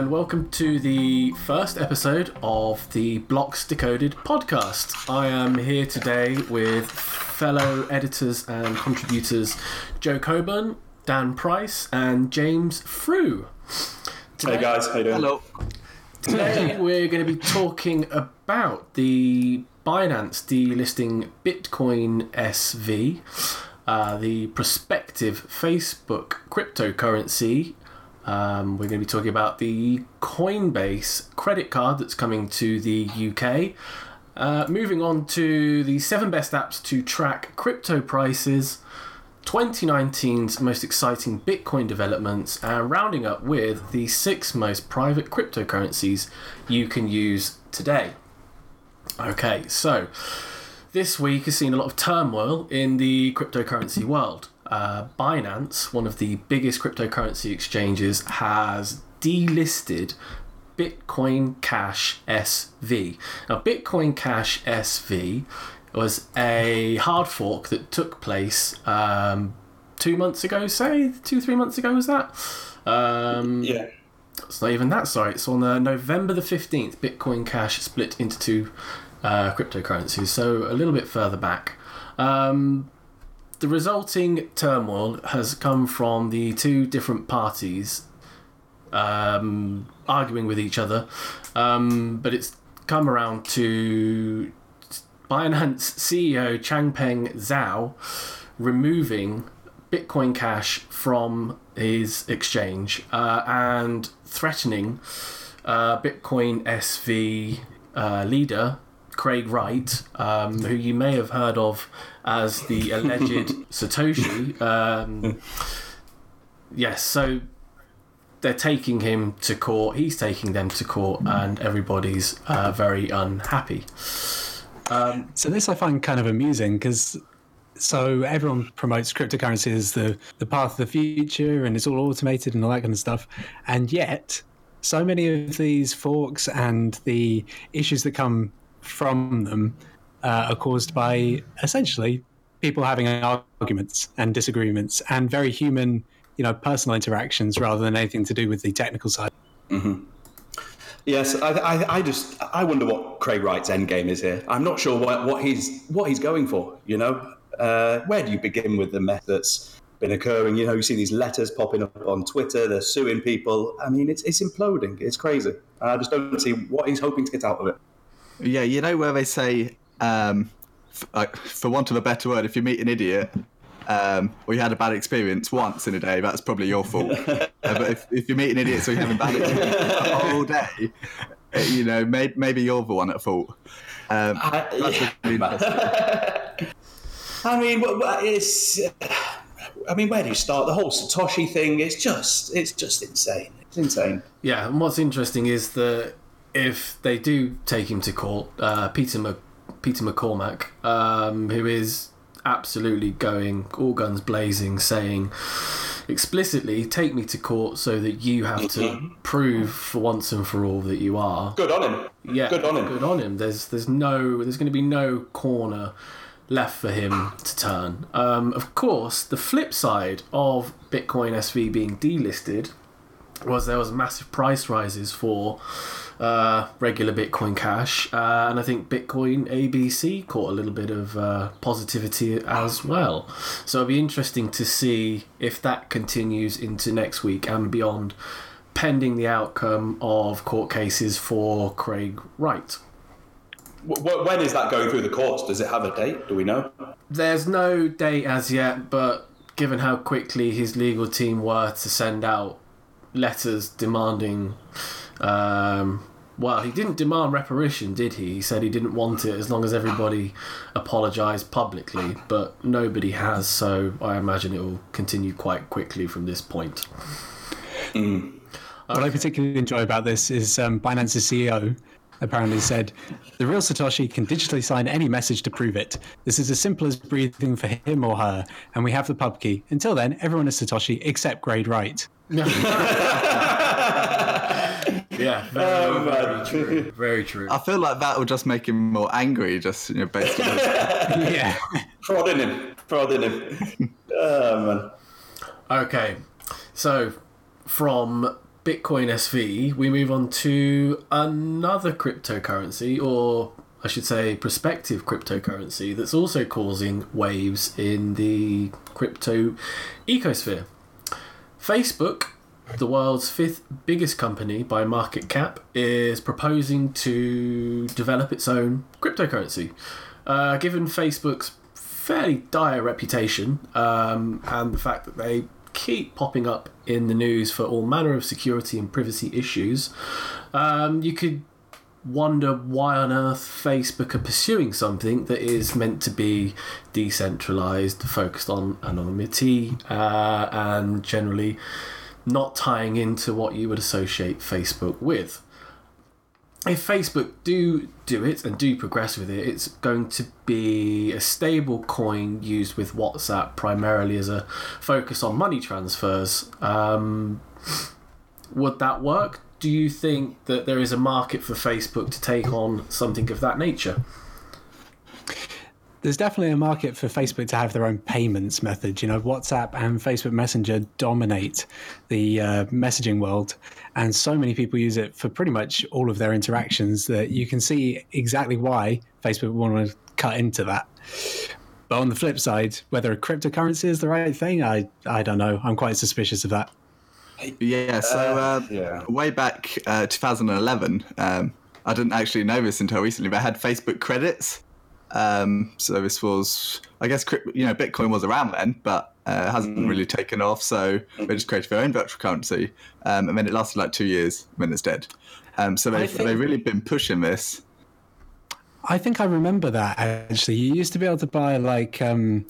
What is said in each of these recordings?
and welcome to the first episode of the Blocks Decoded podcast. I am here today with fellow editors and contributors Joe Coburn, Dan Price, and James Frew. Today, hey guys, how you doing? Hello. Today we're going to be talking about the Binance delisting Bitcoin SV, uh, the prospective Facebook cryptocurrency. Um, we're going to be talking about the Coinbase credit card that's coming to the UK. Uh, moving on to the seven best apps to track crypto prices, 2019's most exciting Bitcoin developments, and rounding up with the six most private cryptocurrencies you can use today. Okay, so this week has seen a lot of turmoil in the cryptocurrency world. Uh, Binance, one of the biggest cryptocurrency exchanges, has delisted Bitcoin Cash SV. Now, Bitcoin Cash SV was a hard fork that took place um, two months ago, say two, three months ago, was that? Um, yeah. It's not even that, sorry. It's on uh, November the 15th. Bitcoin Cash split into two uh, cryptocurrencies, so a little bit further back. Um, the resulting turmoil has come from the two different parties um, arguing with each other, um, but it's come around to Binance CEO Changpeng Zhao removing Bitcoin Cash from his exchange uh, and threatening uh, Bitcoin SV uh, leader Craig Wright, um, who you may have heard of as the alleged Satoshi. Um, yes, so they're taking him to court. He's taking them to court, and everybody's uh, very unhappy. Um, so this I find kind of amusing because so everyone promotes cryptocurrency as the the path of the future, and it's all automated and all that kind of stuff, and yet so many of these forks and the issues that come from them uh, are caused by essentially people having arguments and disagreements and very human, you know, personal interactions rather than anything to do with the technical side. Mm-hmm. Yes, I, I, I, just I wonder what Craig Wright's end game is here. I'm not sure what, what he's what he's going for. You know, uh, where do you begin with the mess that's been occurring? You know, you see these letters popping up on Twitter. They're suing people. I mean, it's it's imploding. It's crazy. I just don't see what he's hoping to get out of it. Yeah, you know where they say, um, f- for want of a better word, if you meet an idiot um, or you had a bad experience once in a day, that's probably your fault. uh, but if, if you meet an idiot so you're having bad experience the whole day, uh, you know, maybe, maybe you're the one at fault. Um, I, yeah. really I mean, it's. I mean, where do you start? The whole Satoshi thing. It's just, it's just insane. It's insane. Yeah, and what's interesting is that if they do take him to court, uh, Peter Mc, Peter McCormack, um, who is absolutely going all guns blazing, saying explicitly, "Take me to court so that you have to mm-hmm. prove for once and for all that you are." Good on him. Yeah, good on him. Good on him. There's there's no there's going to be no corner left for him to turn. Um, of course, the flip side of Bitcoin SV being delisted was there was massive price rises for uh, regular Bitcoin Cash, uh, and I think Bitcoin ABC caught a little bit of uh, positivity as well. So it'll be interesting to see if that continues into next week and beyond, pending the outcome of court cases for Craig Wright. When is that going through the courts? Does it have a date? Do we know? There's no date as yet, but given how quickly his legal team were to send out letters demanding um, well, he didn't demand reparation, did he? He said he didn't want it as long as everybody apologised publicly, but nobody has, so I imagine it will continue quite quickly from this point. Mm. What I particularly enjoy about this is um, Binance's CEO apparently said the real Satoshi can digitally sign any message to prove it. This is as simple as breathing for him or her, and we have the pub key. Until then, everyone is Satoshi except Craig Wright. Yeah, very, oh, very true. Very true. I feel like that will just make him more angry, just you know, basically. yeah, prodding him, prodding him. oh man. Okay, so from Bitcoin SV, we move on to another cryptocurrency, or I should say, prospective cryptocurrency that's also causing waves in the crypto ecosphere. Facebook, the world's fifth biggest company by market cap, is proposing to develop its own cryptocurrency. Uh, given Facebook's fairly dire reputation um, and the fact that they keep popping up in the news for all manner of security and privacy issues, um, you could wonder why on earth Facebook are pursuing something that is meant to be decentralized, focused on anonymity, uh, and generally not tying into what you would associate Facebook with. If Facebook do do it and do progress with it, it's going to be a stable coin used with WhatsApp primarily as a focus on money transfers. Um, would that work? Do you think that there is a market for Facebook to take on something of that nature? There's definitely a market for Facebook to have their own payments method. You know, WhatsApp and Facebook Messenger dominate the uh, messaging world, and so many people use it for pretty much all of their interactions that you can see exactly why Facebook would want to cut into that. But on the flip side, whether a cryptocurrency is the right thing, I I don't know. I'm quite suspicious of that. Yeah, so uh, yeah. way back uh, 2011, um, I didn't actually know this until recently, but I had Facebook credits. Um, so this was, I guess, you know, Bitcoin was around then, but uh, it hasn't really taken off. So they just created their own virtual currency, um, and then it lasted like two years, when it's dead. Um, so they've, think- they've really been pushing this. I think I remember that actually. You used to be able to buy like um,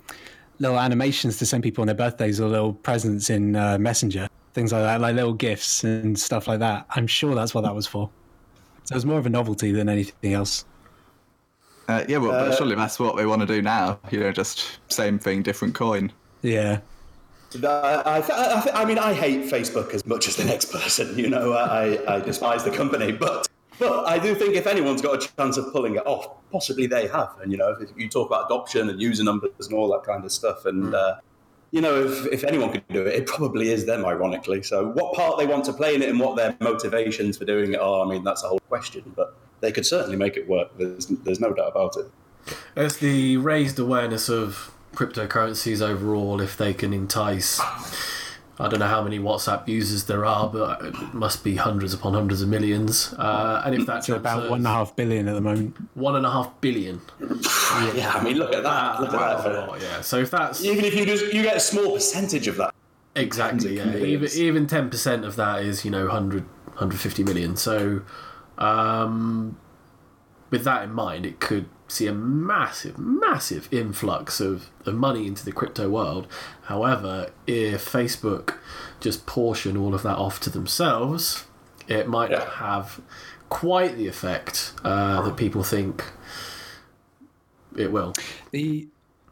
little animations to send people on their birthdays or little presents in uh, Messenger, things like that, like little gifts and stuff like that. I'm sure that's what that was for. So it was more of a novelty than anything else. Uh, yeah, well, but surely that's what they want to do now. You know, just same thing, different coin. Yeah. I, I, th- I, th- I mean, I hate Facebook as much as the next person. You know, I, I despise the company, but but I do think if anyone's got a chance of pulling it off, possibly they have. And you know, if you talk about adoption and user numbers and all that kind of stuff, and uh, you know, if, if anyone could do it, it probably is them. Ironically, so what part they want to play in it and what their motivations for doing it are, I mean, that's a whole question. But they could certainly make it work. There's there's no doubt about it. It's the raised awareness of cryptocurrencies overall if they can entice I don't know how many WhatsApp users there are, but it must be hundreds upon hundreds of millions. Uh, and if that's It's about one and a half billion at the moment. one and a half billion, Yeah, I mean, look at that. Look at that. lot, yeah. So if that's Even if you just you get a small percentage of that. Exactly, yeah. Even even ten percent of that is you know 100, 150 million. So, um, with that in mind, it could see a massive, massive influx of, of money into the crypto world. However, if Facebook just portion all of that off to themselves, it might not Yeah. have quite the effect uh, that people think it will. The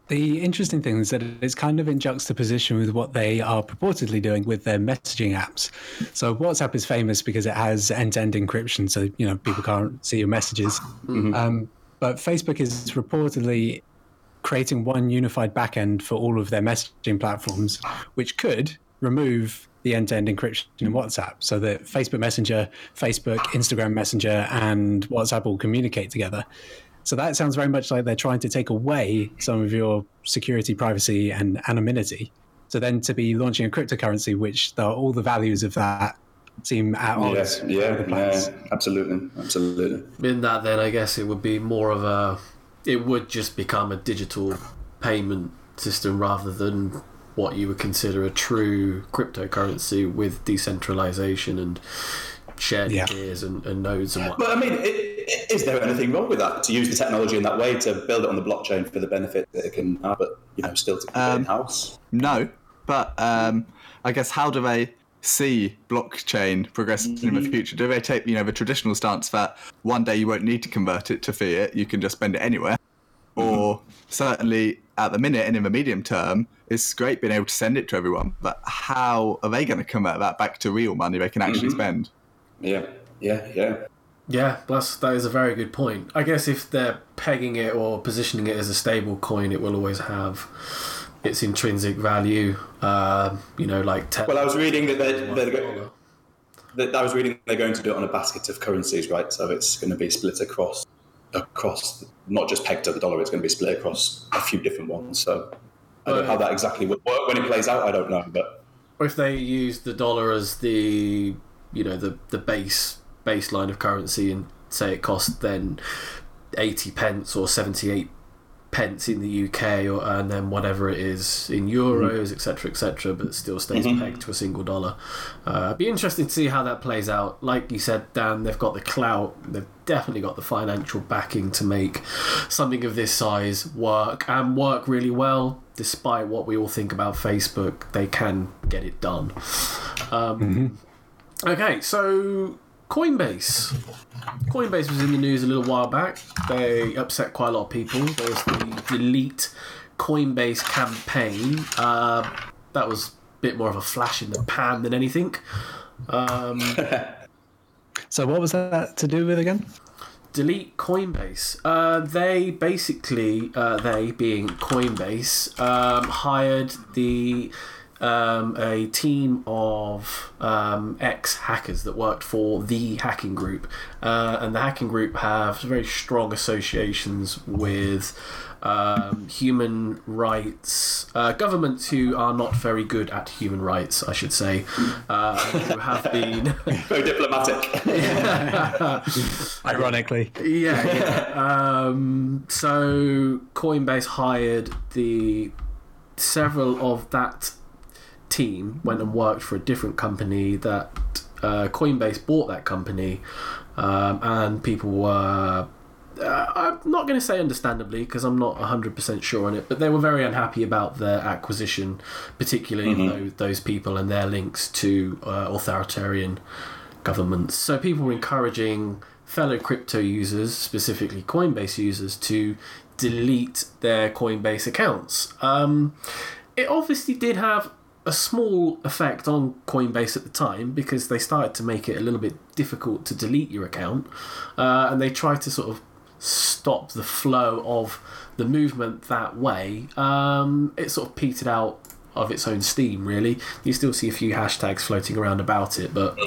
the interesting thing is that it's kind of in juxtaposition with what they are purportedly doing with their messaging apps. So WhatsApp is famous because it has end-to-end encryption, so you know people can't see your messages. Um, but Facebook is reportedly creating one unified backend for all of their messaging platforms, which could remove the end-to-end encryption in WhatsApp, so that Facebook Messenger, Facebook, Instagram Messenger, and WhatsApp all communicate together. So that sounds very much like they're trying to take away some of your security, privacy, and anonymity. So then to be launching a cryptocurrency, which the, all the values of that seem at odds. Yes, with yeah, the plans. yeah, absolutely, absolutely. In that, then I guess it would be more of a. It would just become a digital payment system rather than what you would consider a true cryptocurrency with decentralization and shared Yeah. keys and, and nodes and what. But I mean, i- i- is there anything wrong with that? To use the technology in that way to build it on the blockchain for the benefit that it can have, but you know, still to keep it in house. No, but um, I guess how do they see blockchain progressing in the mm-hmm. future? Do they take you know the traditional stance that one day you won't need to convert it to fiat, you can just spend it anywhere, mm-hmm. or certainly at the minute and in the medium term, it's great being able to send it to everyone, but how are they going to convert that back to real money they can actually mm-hmm. spend? Yeah, yeah, yeah. Yeah, that's that is a very good point. I guess if they're pegging it or positioning it as a stable coin, it will always have its intrinsic value. Uh, you know, like Well, I was reading that they're, they're, go- that I was reading they're going to do it on a basket of currencies, right? So it's going to be split across across not just pegged to the dollar. It's going to be split across a few different ones. So I don't know how that exactly would work when it plays out. I don't know, but Or if they use the dollar as the you know the the base baseline of currency and say it costs then eighty pence or seventy eight pence in the UK or and then whatever it is in euros etc etc but it still stays pegged to a single dollar. Uh, be interesting to see how that plays out. Like you said Dan they've got the clout. They've definitely got the financial backing to make something of this size work and work really well. Despite what we all think about Facebook they can get it done. Um, okay so Coinbase. Coinbase was in the news a little while back. They upset quite a lot of people. There was the delete Coinbase campaign. Uh, that was a bit more of a flash in the pan than anything. Um, So what was that to do with again? delete Coinbase. Uh, they basically, uh, they being Coinbase, um, hired the um, a team of um, ex hackers that worked for the hacking group, uh, and the hacking group have very strong associations with. Um, human rights uh, governments who are not very good at human rights, I should say, uh, who have been very diplomatic. Ironically, yeah, yeah. Um, so Coinbase hired the several of that team went and worked for a different company that uh, Coinbase bought that company, um, and people were. Uh, I'm not going to say understandably because I'm not 100% sure on it, but they were very unhappy about their acquisition, particularly those, those people and their links to uh, authoritarian governments. So people were encouraging fellow crypto users, specifically Coinbase users, to delete their Coinbase accounts. Um, it obviously did have a small effect on Coinbase at the time because they started to make it a little bit difficult to delete your account, uh, and they tried to sort of stop the flow of the movement that way. Um, it sort of petered out of its own steam, really. You still see a few hashtags floating around about it, but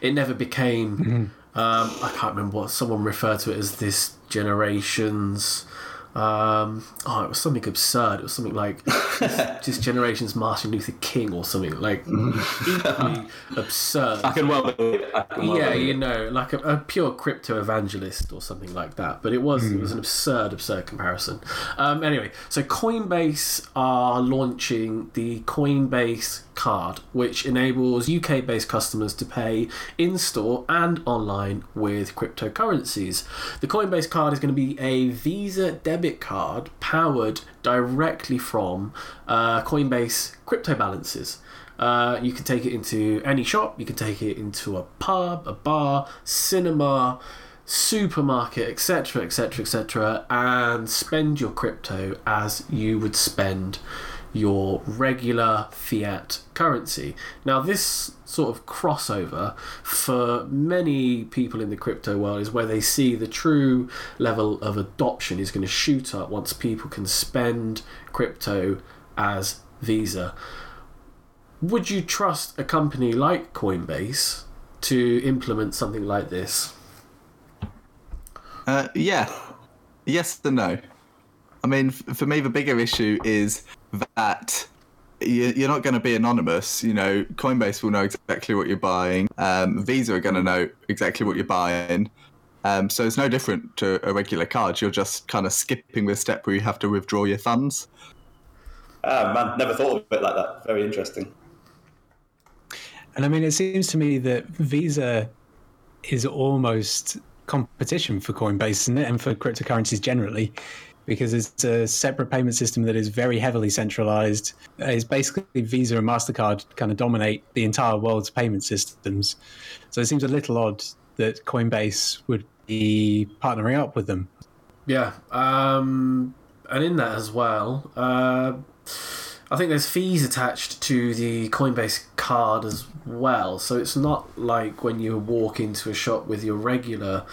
it never became. Um, I can't remember what someone referred to it as this generation's. Um, oh, it was something absurd. It was something like just, just generation's Martin Luther King or something like equally absurd. I can well believe it. Well Yeah, believe you know, like a, a pure crypto evangelist or something like that. But it was it was an absurd, absurd comparison. Um, anyway, so Coinbase are launching the Coinbase card, which enables UK-based customers to pay in store and online with cryptocurrencies. The Coinbase card is going to be a Visa debit card powered directly from uh, Coinbase crypto balances. Uh, you can take it into any shop. You can take it into a pub, a bar, cinema, supermarket, etc., etc., etc., and spend your crypto as you would spend your regular fiat currency. Now, this sort of crossover for many people in the crypto world is where they see the true level of adoption is going to shoot up once people can spend crypto as Visa. Would you trust a company like Coinbase to implement something like this? Uh, yeah. Yes and no. I mean, for me, the bigger issue is that you- you're not going to be anonymous. You know, Coinbase will know exactly what you're buying. Um, Visa are going to know exactly what you're buying. Um, so it's no different to a regular card. You're just kind of skipping the step where you have to withdraw your funds. Ah, man, never thought of it like that. Very interesting. and I mean, it seems to me that Visa is almost competition for Coinbase, isn't it, and for cryptocurrencies generally, because it's a separate payment system that is very heavily centralized. It's basically Visa and Mastercard kind of dominate the entire world's payment systems. So it seems a little odd that Coinbase would be partnering up with them. Yeah, um, and in that as well, uh, I think there's fees attached to the Coinbase card as well. So it's not like when you walk into a shop with your regular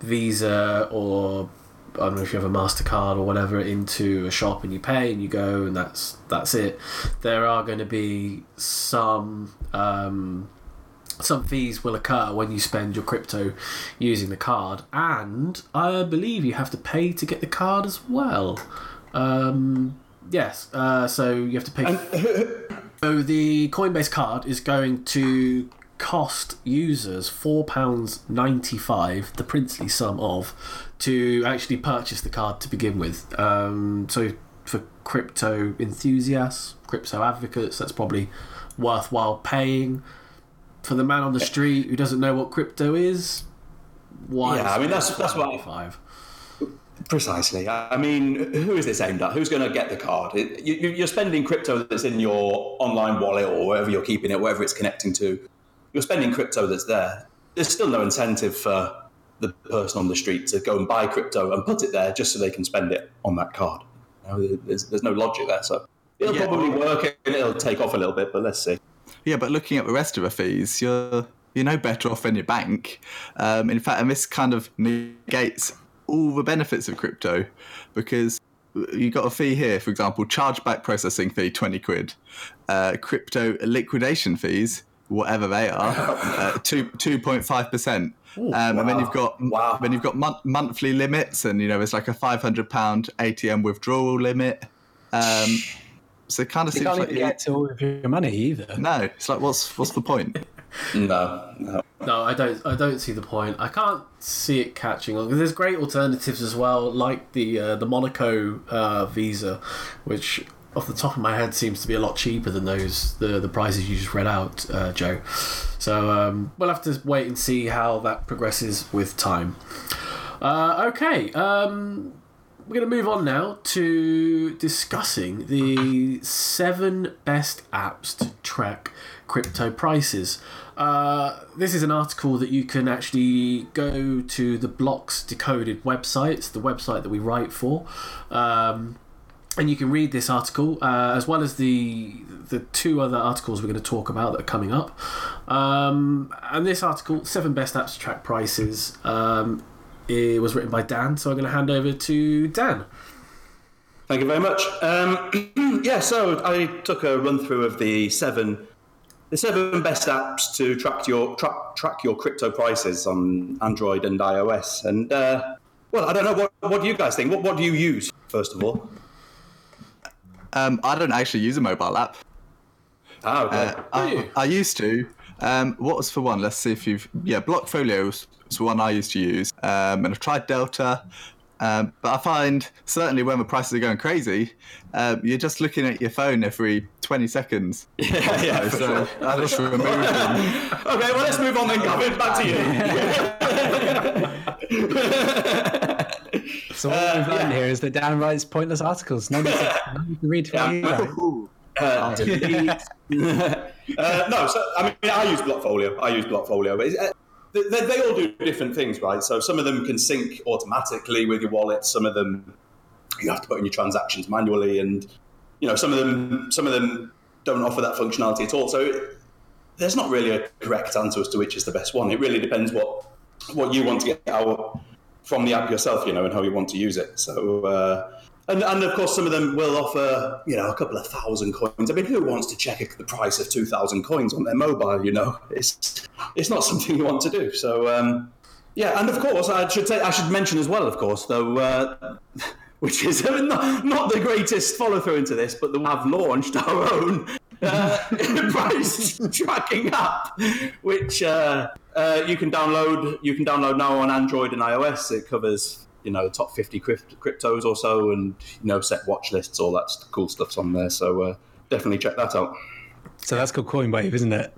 Visa or I don't know if you have a Mastercard or whatever into a shop and you pay and you go and that's that's it. There are going to be some um, some fees will occur when you spend your crypto using the card, and I believe you have to pay to get the card as well. Um, yes, uh, so you have to pay. so the Coinbase card is going to cost users four pounds ninety five, the princely sum of, to actually purchase the card to begin with. Um, so for crypto enthusiasts, crypto advocates, that's probably worthwhile paying for the man on the street who doesn't know what crypto is, why? Yeah, I mean that's that's what five. Precisely. I mean, who is this aimed at? Who's going to get the card? It, you, you're spending crypto that's in your online wallet or wherever you're keeping it, wherever it's connecting to. You're spending crypto that's there. There's still no incentive for the person on the street to go and buy crypto and put it there just so they can spend it on that card. You know, there's, there's no logic there. So it'll Yeah. probably work and it'll take off a little bit, but let's see. Yeah, but looking at the rest of the fees, you're you're no better off than your bank. Um, in fact, and this kind of negates all the benefits of crypto because you got a fee here, for example, chargeback processing fee twenty quid, uh, crypto liquidation fees, whatever they are, uh, two two point five percent. Um, And then you've got Wow. then you've got mon- monthly limits, and you know there's like a five hundred pound ATM withdrawal limit. Um, so it kind of You seems can't like you- get to all of your money either. no. It's like what's what's the point? No, no. No, I don't. I don't see the point. I can't see it catching on. There's great alternatives as well, like the uh, the Monaco uh, Visa, which off the top of my head seems to be a lot cheaper than those the the prices you just read out, uh, Joe. So um, we'll have to wait and see how that progresses with time. Uh, okay. Um, we're going to move on now to discussing the seven best apps to track crypto prices. Uh, this is an article that you can actually go to the Blocks Decoded website. It's the website that we write for. Um, and you can read this article uh, as well as the the two other articles we're going to talk about that are coming up. Um, and this article, seven best apps to track prices, um, it was written by Dan. So I'm going to hand over to Dan. Thank you very much. Um, yeah, so I took a run through of the seven, the seven best apps to track your track, track your crypto prices on Android and iOS. And uh, well, I don't know what what do you guys think? What what do you use first of all? Um, I don't actually use a mobile app. Ah, okay. Uh, I, I used to. Um, what was for one? Let's see if you've. Yeah, Blockfolio was, was one I used to use. Um, and I've tried Delta. Um, but I find certainly when the prices are going crazy, um, you're just looking at your phone every 20 seconds. yeah, yeah. So sure. I just remove them. Okay, well let's move on then, Gavin. Back to you. So what we've learned here is that Dan writes pointless articles. No need to, no need to read for you. right? Uh, uh, no, so I mean, I use Blockfolio. I use Blockfolio. But uh, they, they they all do different things, right? So some of them can sync automatically with your wallet. Some of them you have to put in your transactions manually, and you know some of them some of them don't offer that functionality at all. So there's not really a correct answer as to which is the best one. It really depends what what you want to get out from the app yourself, you know, and how you want to use it. So, uh, and, and of course, some of them will offer, you know, a couple of thousand coins. I mean, who wants to check the price of two thousand coins on their mobile? You know, it's it's not something you want to do. So, um, yeah, and of course, I should say, I should mention as well, of course, though. Uh, which is not, not the greatest follow through into this, but we have launched our own uh, price tracking app, which uh, uh, you can download. You can download now on Android and iOS. It covers you know the top fifty crypt- cryptos or so, and you know set watch lists, all that cool stuff's on there. So uh, definitely check that out. So that's called Coinwave, isn't it?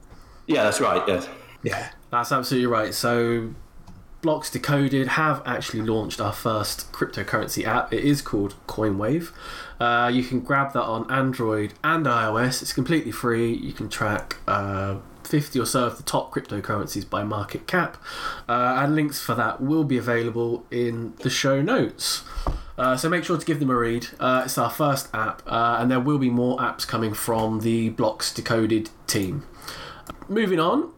Yeah, that's right. Yes. Yeah. That's absolutely right. So, Blocks Decoded have actually launched our first cryptocurrency app. It is called Coinwave. Uh, you can grab that on Android and iOS. It's completely free. You can track uh, 50 or so of the top cryptocurrencies by market cap. Uh, and links for that will be available in the show notes. Uh, so make sure to give them a read. Uh, it's our first app, uh, and there will be more apps coming from the Blocks Decoded team. Moving on,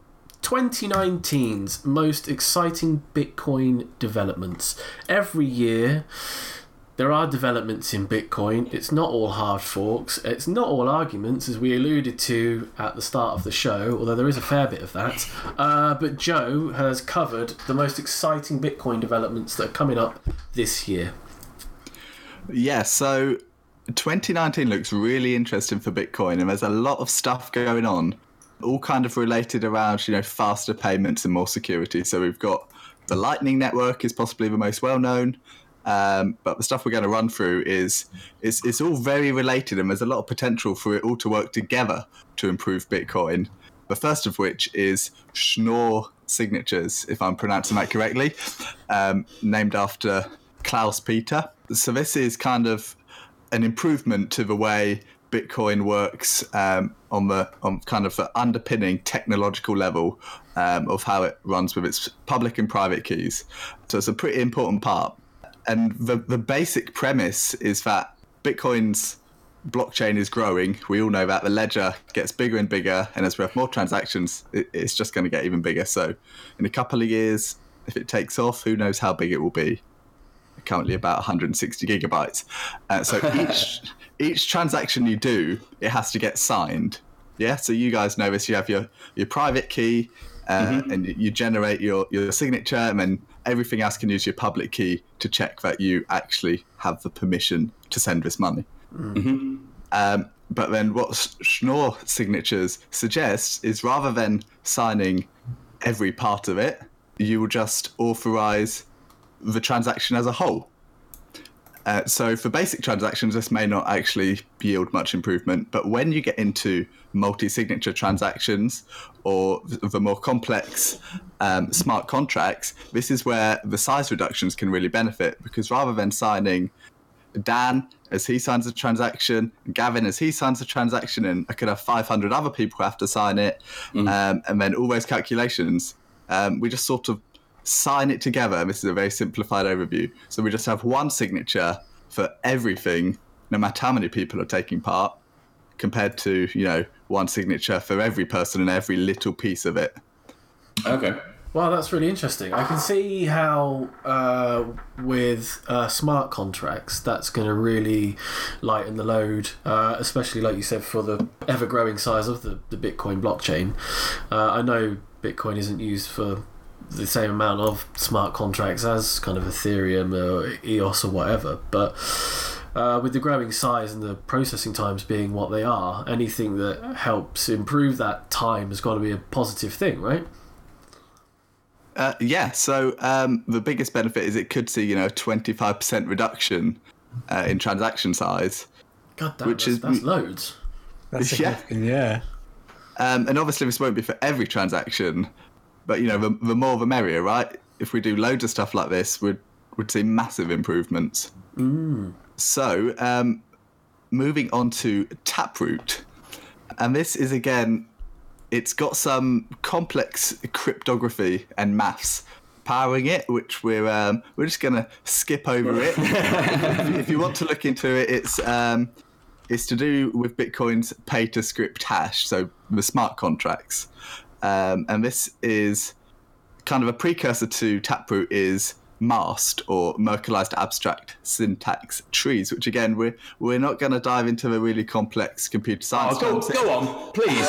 2019's most exciting Bitcoin developments. Every year, there are developments in Bitcoin. It's not all hard forks. It's not all arguments, as we alluded to at the start of the show, although there is a fair bit of that. Uh, but Joe has covered the most exciting Bitcoin developments that are coming up this year. Yeah, so 2019 looks really interesting for Bitcoin, and there's a lot of stuff going on, all kind of related around, you know, faster payments and more security. So we've got the Lightning Network is possibly the most well known. Um, but the stuff we're going to run through is it's, it's all very related, and there's a lot of potential for it all to work together to improve Bitcoin. The first of which is Schnorr signatures, if I'm pronouncing that correctly, um, named after Claus Peter. So this is kind of an improvement to the way Bitcoin works um, on the on kind of the underpinning technological level um, of how it runs with its public and private keys. So it's a pretty important part and the the basic premise is that Bitcoin's blockchain is growing. We all know that the ledger gets bigger and bigger, and as we have more transactions, it, it's just going to get even bigger. So, in a couple of years, if it takes off, who knows how big it will be? Currently, about 160 gigabytes. Uh, so each each transaction you do, it has to get signed. Yeah. So you guys know this. You have your your private key, uh, mm-hmm. and you generate your your signature, and then everything else can use your public key to check that you actually have the permission to send this money. Mm-hmm. Um, but then what Schnorr signatures suggests is rather than signing every part of it, you will just authorize the transaction as a whole. Uh, so for basic transactions, this may not actually yield much improvement, but when you get into multi-signature transactions or the more complex um, smart contracts, this is where the size reductions can really benefit because rather than signing Dan as he signs a transaction, Gavin as he signs a transaction, and I could have 500 other people have to sign it, mm. um, and then all those calculations, um, we just sort of sign it together. This is a very simplified overview. So we just have one signature for everything, no matter how many people are taking part, compared to, you know, one signature for every person and every little piece of it. Okay. Well, that's really interesting. I can see how uh, with uh, smart contracts, that's going to really lighten the load, uh, especially like you said for the ever-growing size of the, the Bitcoin blockchain. Uh, I know Bitcoin isn't used for the same amount of smart contracts as kind of Ethereum or EOS or whatever, but uh, with the growing size and the processing times being what they are, anything that helps improve that time has got to be a positive thing, right? Uh, yeah. So um, the biggest benefit is it could see you know twenty five percent reduction uh, in transaction size. God damn, which that's, is that's loads. That's yeah. yeah. Um, and obviously this won't be for every transaction, but you know the, the more the merrier, right? If we do loads of stuff like this, we'd would see massive improvements. Mm. So, um, moving on to Taproot, and this is again, it's got some complex cryptography and maths powering it, which we're um, we're just gonna skip over it. if, you want to look into it, it's um, it's to do with Bitcoin's pay to script hash, so the smart contracts, um, and this is kind of a precursor to Taproot is MAST or Merkleized Abstract Syntax trees, which again we're we're not going to dive into the really complex computer science. Oh, go, go on, please.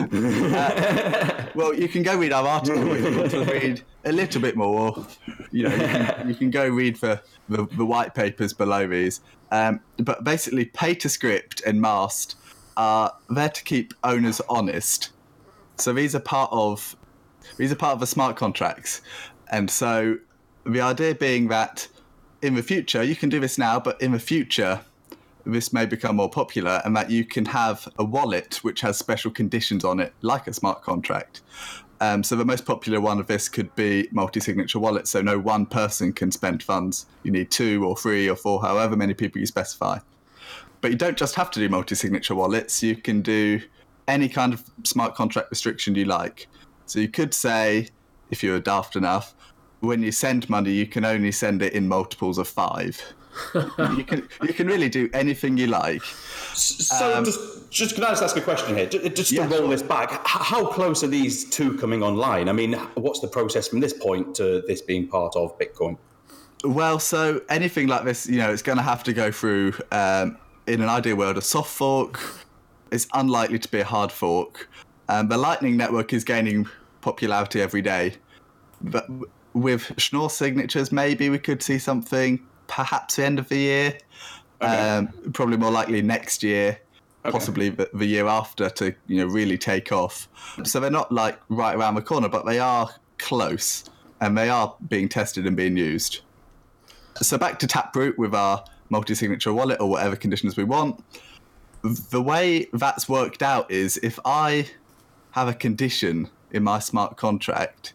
uh, well, you can go read our article if you want to read a little bit more. You know, you can, you can go read the, the, the white papers below these. Um, but basically, pay to script and MAST are there to keep owners honest. So these are part of these are part of the smart contracts, and so the idea being that in the future, you can do this now, but in the future, this may become more popular and that you can have a wallet which has special conditions on it, like a smart contract. Um, so the most popular one of this could be multi-signature wallet. So no one person can spend funds. You need two or three or four, however many people you specify. But you don't just have to do multi-signature wallets. You can do any kind of smart contract restriction you like. So you could say, if you're daft enough, when you send money, you can only send it in multiples of five. you can you can really do anything you like. So, um, just, just can I just ask a question here? Just, to roll this back, how close are these two coming online? I mean, what's the process from this point to this being part of Bitcoin? Well, so anything like this, you know, it's going to have to go through, um, in an ideal world, a soft fork. It's unlikely to be a hard fork. Um, the Lightning Network is gaining popularity every day. But with Schnorr signatures, maybe we could see something perhaps the end of the year. Okay. Um, probably more likely next year, Okay. possibly the, the year after to you know really take off. So they're not like right around the corner, but they are close, and they are being tested and being used. So back to Taproot with our multi-signature wallet or whatever conditions we want. The way that's worked out is if I have a condition in my smart contract,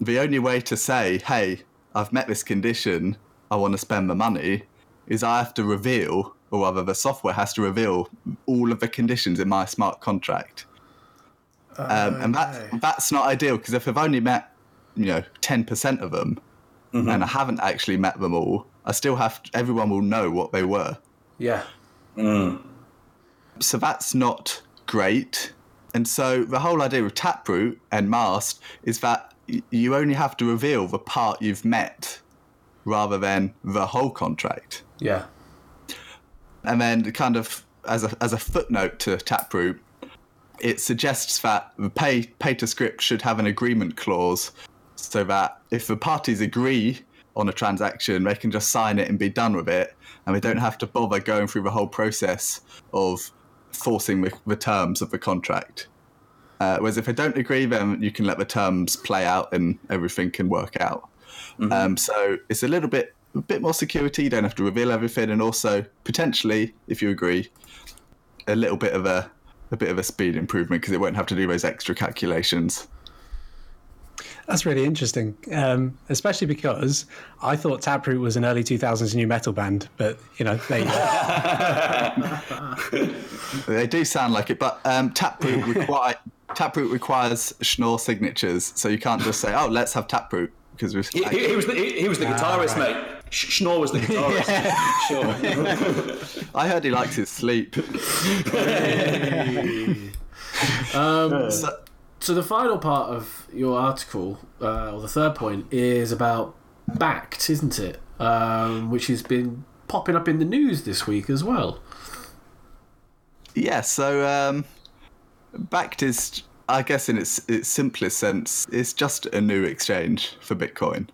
the only way to say, hey, I've met this condition, I want to spend the money, is I have to reveal, or rather the software has to reveal all of the conditions in my smart contract. Um, and that, that's not ideal because if I've only met, you know, 10% of them and I haven't actually met them all, I still have, everyone will know what they were. Yeah. So that's not great. And so the whole idea of Taproot and Mast is that you only have to reveal the part you've met rather than the whole contract. Yeah. And then, kind of as a, as a footnote to Taproot, it suggests that the pay, pay to script should have an agreement clause so that if the parties agree on a transaction, they can just sign it and be done with it. And they don't have to bother going through the whole process of forcing the, the terms of the contract. Uh, whereas if I don't agree, then you can let the terms play out and everything can work out. Um, so it's a little bit a bit more security. You don't have to reveal everything, and also potentially, if you agree, a little bit of a a bit of a speed improvement because it won't have to do those extra calculations. That's really interesting, um, especially because I thought Taproot was an early 2000s new metal band, but you know, there you go. They do sound like it, but um, Taproot require Taproot requires Schnorr signatures, so you can't just say, "Oh, let's have Taproot," because we've He, he, he was the, he, he was the guitarist, mate. Sch- Schnorr was the guitarist. I heard he likes his sleep. Um, So- So the final part of your article, uh, or the third point, is about Bakkt, isn't it? Um, which has been popping up in the news this week as well. Yeah, so um, Bakkt is, I guess, in its its simplest sense, it's just a new exchange for Bitcoin.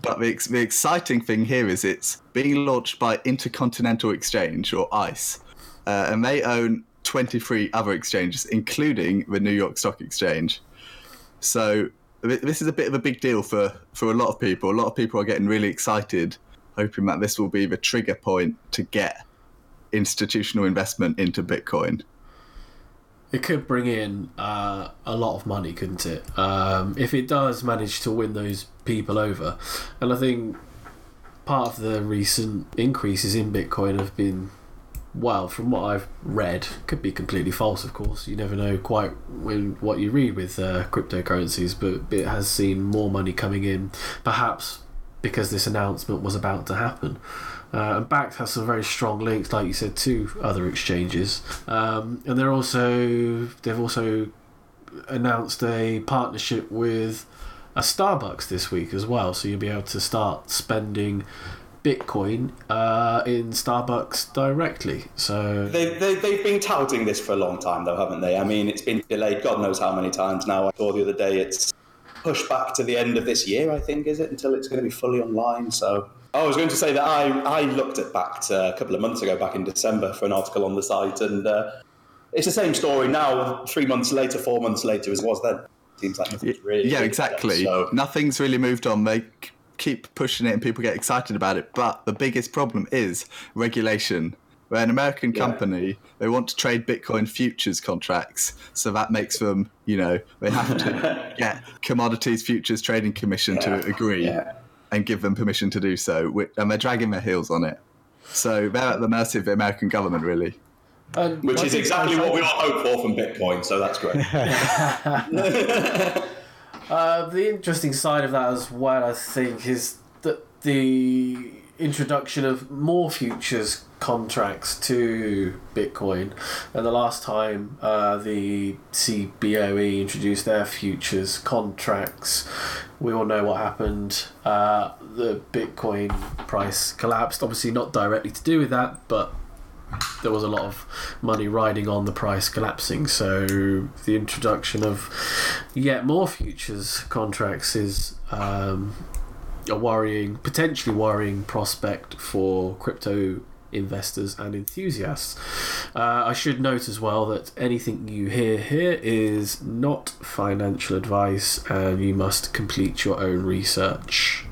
But the, ex- the exciting thing here is it's being launched by Intercontinental Exchange, or ICE, uh, and they own 23 other exchanges, including the New York Stock Exchange. So this is a bit of a big deal for, for a lot of people. A lot of people are getting really excited, hoping that this will be the trigger point to get institutional investment into Bitcoin. It could bring in uh, a lot of money, couldn't it? Um, if it does manage to win those people over. And I think part of the recent increases in Bitcoin have been, well, from what I've read, could be completely false, of course. You never know quite when what you read with uh, cryptocurrencies, but it has seen more money coming in, perhaps because this announcement was about to happen. Uh, and Bakkt has some very strong links, like you said, to other exchanges, um, and they're also they've also announced a partnership with a Starbucks this week as well. So you'll be able to start spending Bitcoin uh, in Starbucks directly. So They, they, they've been touting this for a long time, though, haven't they? I mean, it's been delayed God knows how many times now. I saw the other day it's pushed back to the end of this year, I think, is it, until it's going to be fully online. So I was going to say that I, I looked at Bakkt uh, a couple of months ago, back in December, for an article on the site, and uh, it's the same story now, three months later, four months later, as it was then. Seems like nothing's really. yeah, exactly. done, so- Nothing's really moved on. They c- keep pushing it and people get excited about it. But the biggest problem is regulation. We're an American Yeah. company. They want to trade Bitcoin futures contracts. So that makes them, you know, they have to get Commodities Futures Trading Commission to agree yeah. and give them permission to do so. And they're dragging their heels on it. So they're at the mercy of the American government, really. and Which is exactly what we all hope for from Bitcoin, so that's great. Uh, the interesting side of that as well, I think, is that the introduction of more futures contracts to Bitcoin, and the last time uh, the CBOE introduced their futures contracts, we all know what happened. Uh, the Bitcoin price collapsed. Obviously, not directly to do with that, but there was a lot of money riding on the price collapsing. So the introduction of yet more futures contracts is um, a worrying, potentially worrying prospect for crypto investors and enthusiasts. Uh, I should note as well that anything you hear here is not financial advice, and you must complete your own research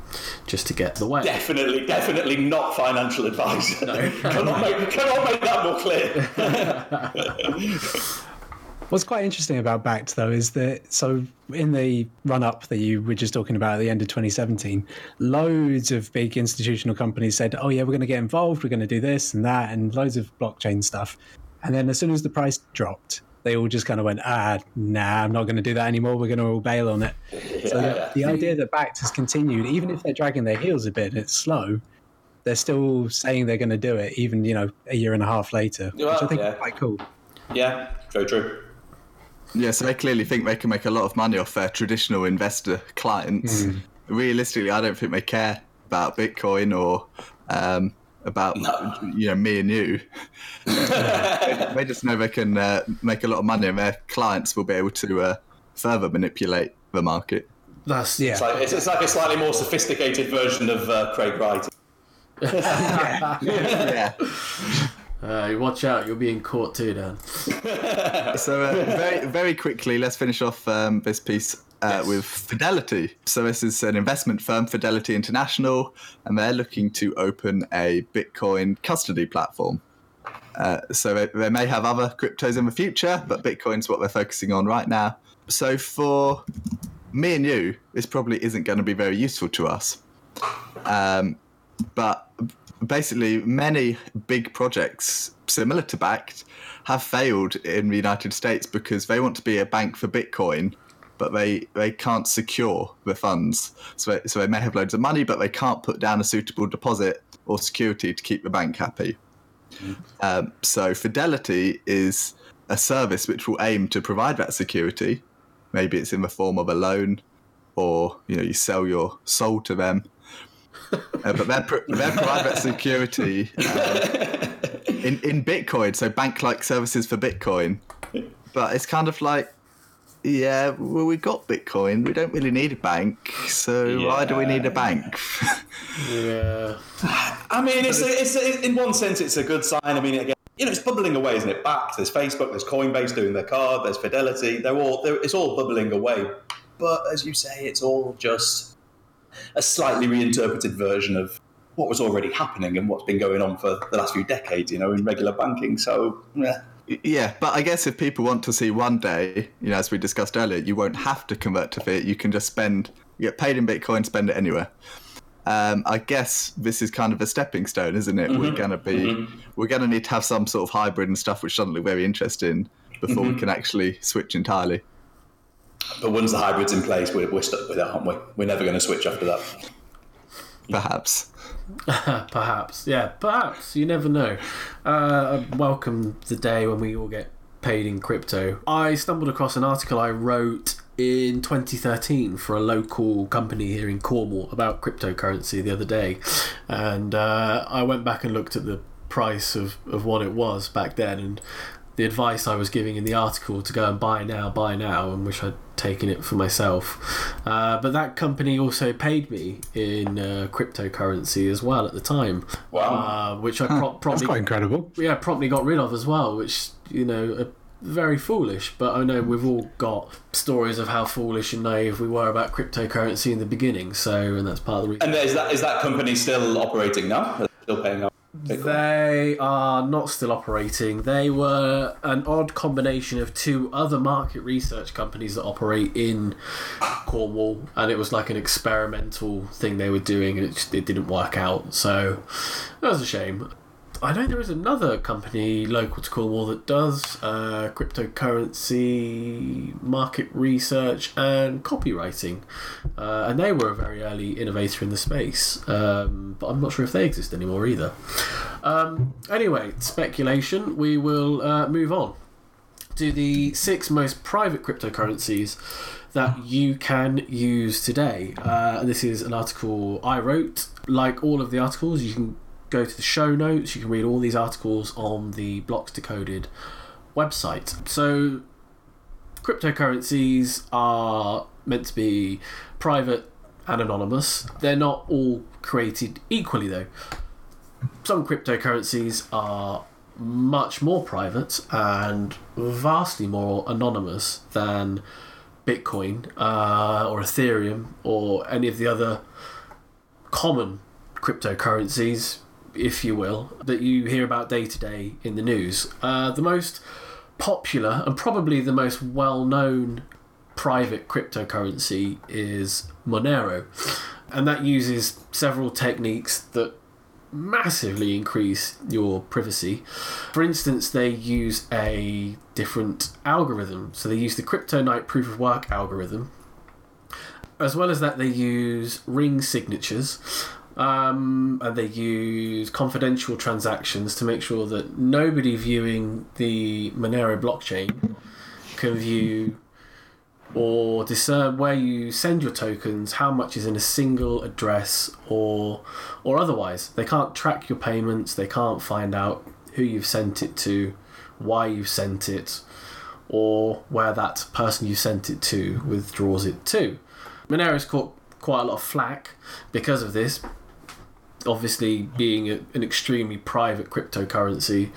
just to get the way. Definitely, definitely not financial advice. No. cannot, make, cannot make that more clear. What's quite interesting about Bakkt, though, is that so in the run up that you were just talking about at the end of 2017, loads of big institutional companies said, Oh, yeah, we're going to get involved, we're going to do this and that, and loads of blockchain stuff. And then as soon as the price dropped, they all just kind of went, ah, nah, I'm not going to do that anymore. We're going to all bail on it. Yeah. So the, the, idea that Bakkt has continued, even if they're dragging their heels a bit, it's slow. They're still saying they're going to do it, even you know a year and a half later, well, which I think yeah. is quite cool. Yeah, very true. Yeah, so they clearly think they can make a lot of money off their traditional investor clients. Mm. Realistically, I don't think they care about Bitcoin or um, about no. you know me and you. they, just know they can uh, make a lot of money, and their clients will be able to uh, further manipulate the market. That's yeah. It's like, it's, it's like a slightly more sophisticated version of uh, Craig Wright. yeah. yeah. Uh, watch out, you're being caught too, Dan. so, uh, very, very quickly, let's finish off um, this piece uh, yes. with Fidelity. So, this is an investment firm, Fidelity International, and they're looking to open a Bitcoin custody platform. Uh, so, they, they may have other cryptos in the future, but Bitcoin's what they're focusing on right now. So, for me and you, this probably isn't going to be very useful to us. Um, but basically many big projects similar to Bakkt have failed in the United States because they want to be a bank for Bitcoin, but they, they can't secure the funds. So they, so they may have loads of money, but they can't put down a suitable deposit or security to keep the bank happy. Mm. Um, so Fidelity is a service which will aim to provide that security. Maybe it's in the form of a loan, or you know you sell your soul to them uh, but they're, they're private security uh, in, in Bitcoin, so bank like services for Bitcoin. But it's kind of like, yeah, well, we got Bitcoin. We don't really need a bank, so yeah. why do we need a bank? yeah. I mean, it's, a, it's a, in one sense, it's a good sign. I mean, again, you know, it's bubbling away, isn't it? Bakkt there's Facebook, there's Coinbase doing their card, there's Fidelity. They're all, they're, it's all bubbling away. But as you say, it's all just a slightly reinterpreted version of what was already happening and what's been going on for the last few decades, you know, in regular banking. So, yeah. Yeah, but I guess if people want to see one day, you know, as we discussed earlier, you won't have to convert to fiat. You can just spend, get paid in Bitcoin, spend it anywhere. Um, I guess this is kind of a stepping stone, isn't it? Mm-hmm. We're gonna be, mm-hmm. we're gonna need to have some sort of hybrid and stuff, which doesn't look very interesting before mm-hmm. we can actually switch entirely. But once the hybrid's in place, we're, we're stuck with it, aren't we? We're never going to switch after that. Perhaps. perhaps, yeah, perhaps. You never know. Uh, welcome the day when we all get paid in crypto. I stumbled across an article I wrote in 2013 for a local company here in Cornwall about cryptocurrency the other day, and uh, I went back and looked at the price of, of what it was back then, and the advice I was giving in the article to go and buy now, buy now, and wish I'd taken it for myself. Uh, but that company also paid me in uh, cryptocurrency as well at the time. Wow. Uh, which I pro- promptly. That's quite incredible. Yeah, promptly got rid of as well, which, you know, very foolish. But I know we've all got stories of how foolish and naive we were about cryptocurrency in the beginning. So, and that's part of the reason. And is that, is that company still operating now? Still paying out? They are not still operating. They were an odd combination of two other market research companies that operate in Cornwall, and it was like an experimental thing they were doing, and it, just, it didn't work out. So that was a shame. I know there is another company local to Cornwall that does uh, cryptocurrency market research and copywriting, uh, and they were a very early innovator in the space. Um, but I'm not sure if they exist anymore either. Um, anyway, speculation. We will uh, move on to the six most private cryptocurrencies that you can use today. Uh, this is an article I wrote. Like all of the articles, you can go to the show notes. You can read all these articles on the Blocks Decoded website. So, cryptocurrencies are meant to be private and anonymous. They're not all created equally, though. Some cryptocurrencies are much more private and vastly more anonymous than Bitcoin uh, or Ethereum or any of the other common cryptocurrencies, if you will, that you hear about day to day in the news. Uh, the most popular and probably the most well known private cryptocurrency is Monero, and that uses several techniques that massively increase your privacy. For instance, they use a different algorithm. So they use the CryptoNight proof of work algorithm. As well as that, they use ring signatures. Um, and they use confidential transactions to make sure that nobody viewing the Monero blockchain can view or discern where you send your tokens, how much is in a single address or or otherwise. They can't track your payments, they can't find out who you've sent it to, why you've sent it, or where that person you sent it to withdraws it to. Monero's caught quite a lot of flack because of this. Obviously, being a, an extremely private cryptocurrency,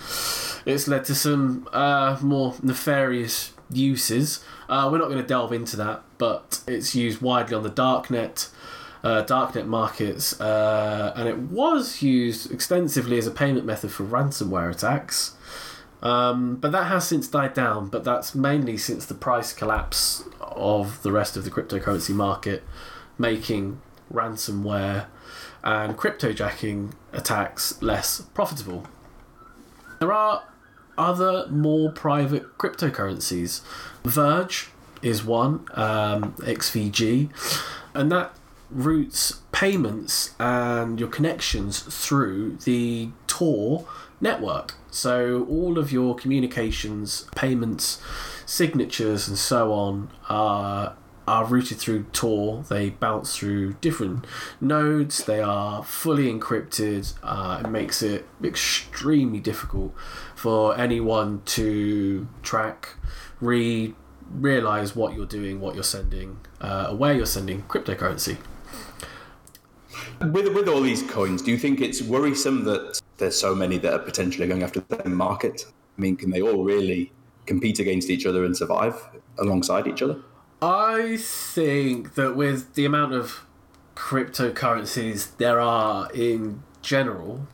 it's led to some uh, more nefarious uses. Uh, we're not going to delve into that, but it's used widely on the darknet, uh, darknet markets, uh, and it was used extensively as a payment method for ransomware attacks. Um, but that has since died down, but that's mainly since the price collapse of the rest of the cryptocurrency market, making ransomware and cryptojacking attacks less profitable. There are other more private cryptocurrencies. Verge is one, um, XVG, and that routes payments and your connections through the Tor network. So all of your communications, payments, signatures, and so on are are routed through Tor. They bounce through different nodes. They are fully encrypted. Uh, it makes it extremely difficult for anyone to track, read, realize what you're doing, what you're sending, uh, where you're sending cryptocurrency. With with all these coins, do you think it's worrisome that there's so many that are potentially going after the market? I mean, can they all really compete against each other and survive alongside each other? I think that with the amount of cryptocurrencies there are in general,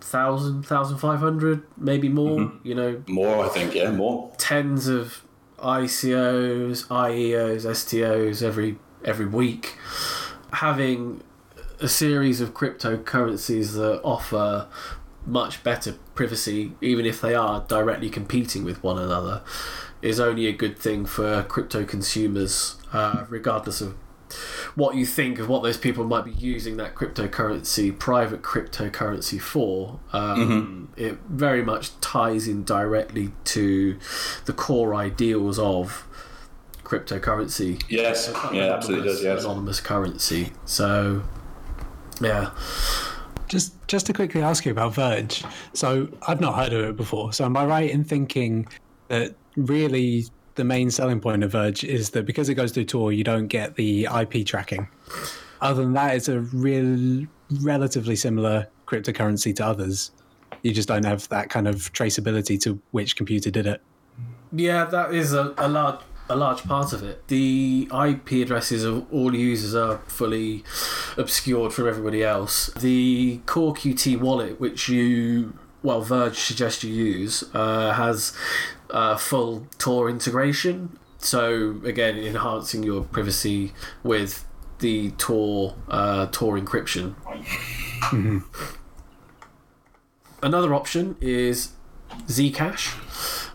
thousand, thousand five hundred, maybe more. Mm-hmm. You know, more. I think yeah, more. Tens of ICOs, IEOs, STOs every every week. Having a series of cryptocurrencies that offer much better privacy, even if they are directly competing with one another, is only a good thing for crypto consumers, uh, regardless of what you think of what those people might be using that cryptocurrency, private cryptocurrency for. Um, mm-hmm. It very much ties in directly to the core ideals of cryptocurrency. Yes, yeah, absolutely does. Yes, anonymous currency. So yeah. Just just to quickly ask you about Verge. So I've not heard of it before. So am I right in thinking that really the main selling point of Verge is that because it goes through Tor, you don't get the IP tracking. Other than that, it's a real, relatively similar cryptocurrency to others. You just don't have that kind of traceability to which computer did it. Yeah, that is a, a large a large part of it. The IP addresses of all users are fully obscured from everybody else. The Core QT wallet, which you well Verge suggests you use, uh, has uh, full Tor integration. So again, enhancing your privacy with the Tor uh, Tor encryption. Mm-hmm. another option is Zcash.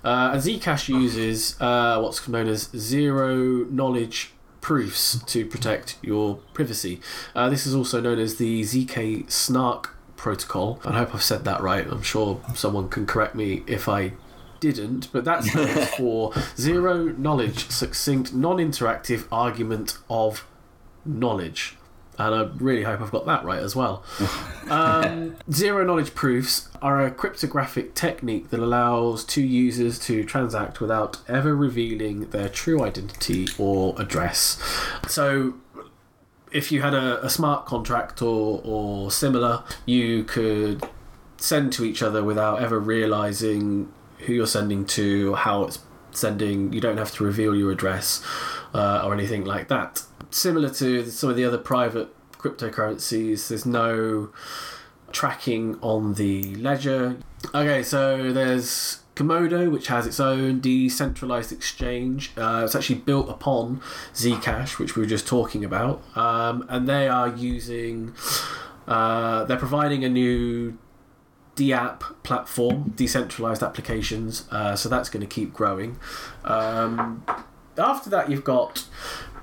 Uh, and Zcash uses uh, what's known as zero knowledge proofs to protect your privacy. Uh, this is also known as the ZK Snark protocol. I hope I've said that right. I'm sure someone can correct me if I didn't, but that stands for zero knowledge, succinct, non interactive argument of knowledge. And I really hope I've got that right as well. Um, zero knowledge proofs are a cryptographic technique that allows two users to transact without ever revealing their true identity or address. So, if you had a, a smart contract or, or similar, you could send to each other without ever realizing who you're sending to, how it's sending. You don't have to reveal your address uh, or anything like that. Similar to some of the other private cryptocurrencies, there's no tracking on the ledger. Okay, so there's Komodo, which has its own decentralized exchange. Uh, it's actually built upon Zcash, which we were just talking about, um, and they are using. Uh, they're providing a new DApp platform, decentralized applications. Uh, so that's going to keep growing. Um, after that, you've got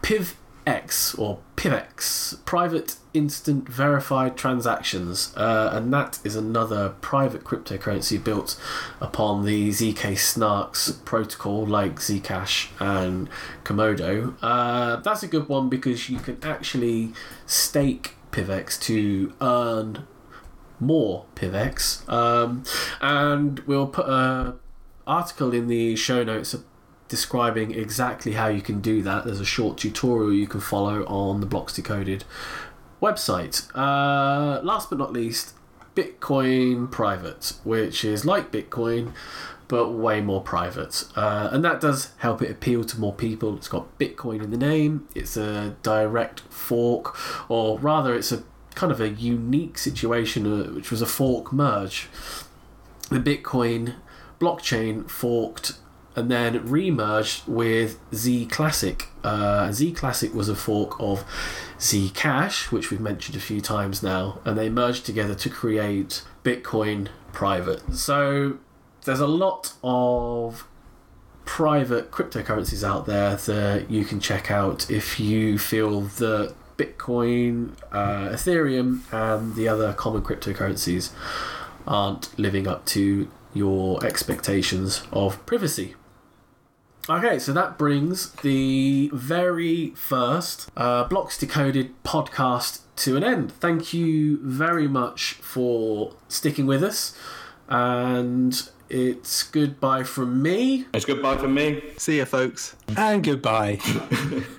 PivX or PivX, Private Instant Verified Transactions, uh, and that is another private cryptocurrency built upon the ZK Snarks protocol, like Zcash and Komodo. Uh, that's a good one because you can actually stake PivX to earn more PivX. Um, and we'll put a article in the show notes describing exactly how you can do that. There's a short tutorial you can follow on the Blocks Decoded website. Uh, last but not least, Bitcoin Private, which is like Bitcoin but way more private. Uh, and that does help it appeal to more people. It's got Bitcoin in the name, it's a direct fork, or rather, it's a kind of a unique situation, uh, which was a fork merge. The Bitcoin blockchain forked and then remerged with Z Classic. Uh, Z Classic was a fork of Zcash, which we've mentioned a few times now, and they merged together to create Bitcoin Private. So there's a lot of private cryptocurrencies out there that you can check out if you feel that Bitcoin, uh, Ethereum, and the other common cryptocurrencies aren't living up to your expectations of privacy. Okay, so that brings the very first uh, Blocks Decoded podcast to an end. Thank you very much for sticking with us, and it's goodbye from me. It's goodbye from me. See you, folks. And goodbye.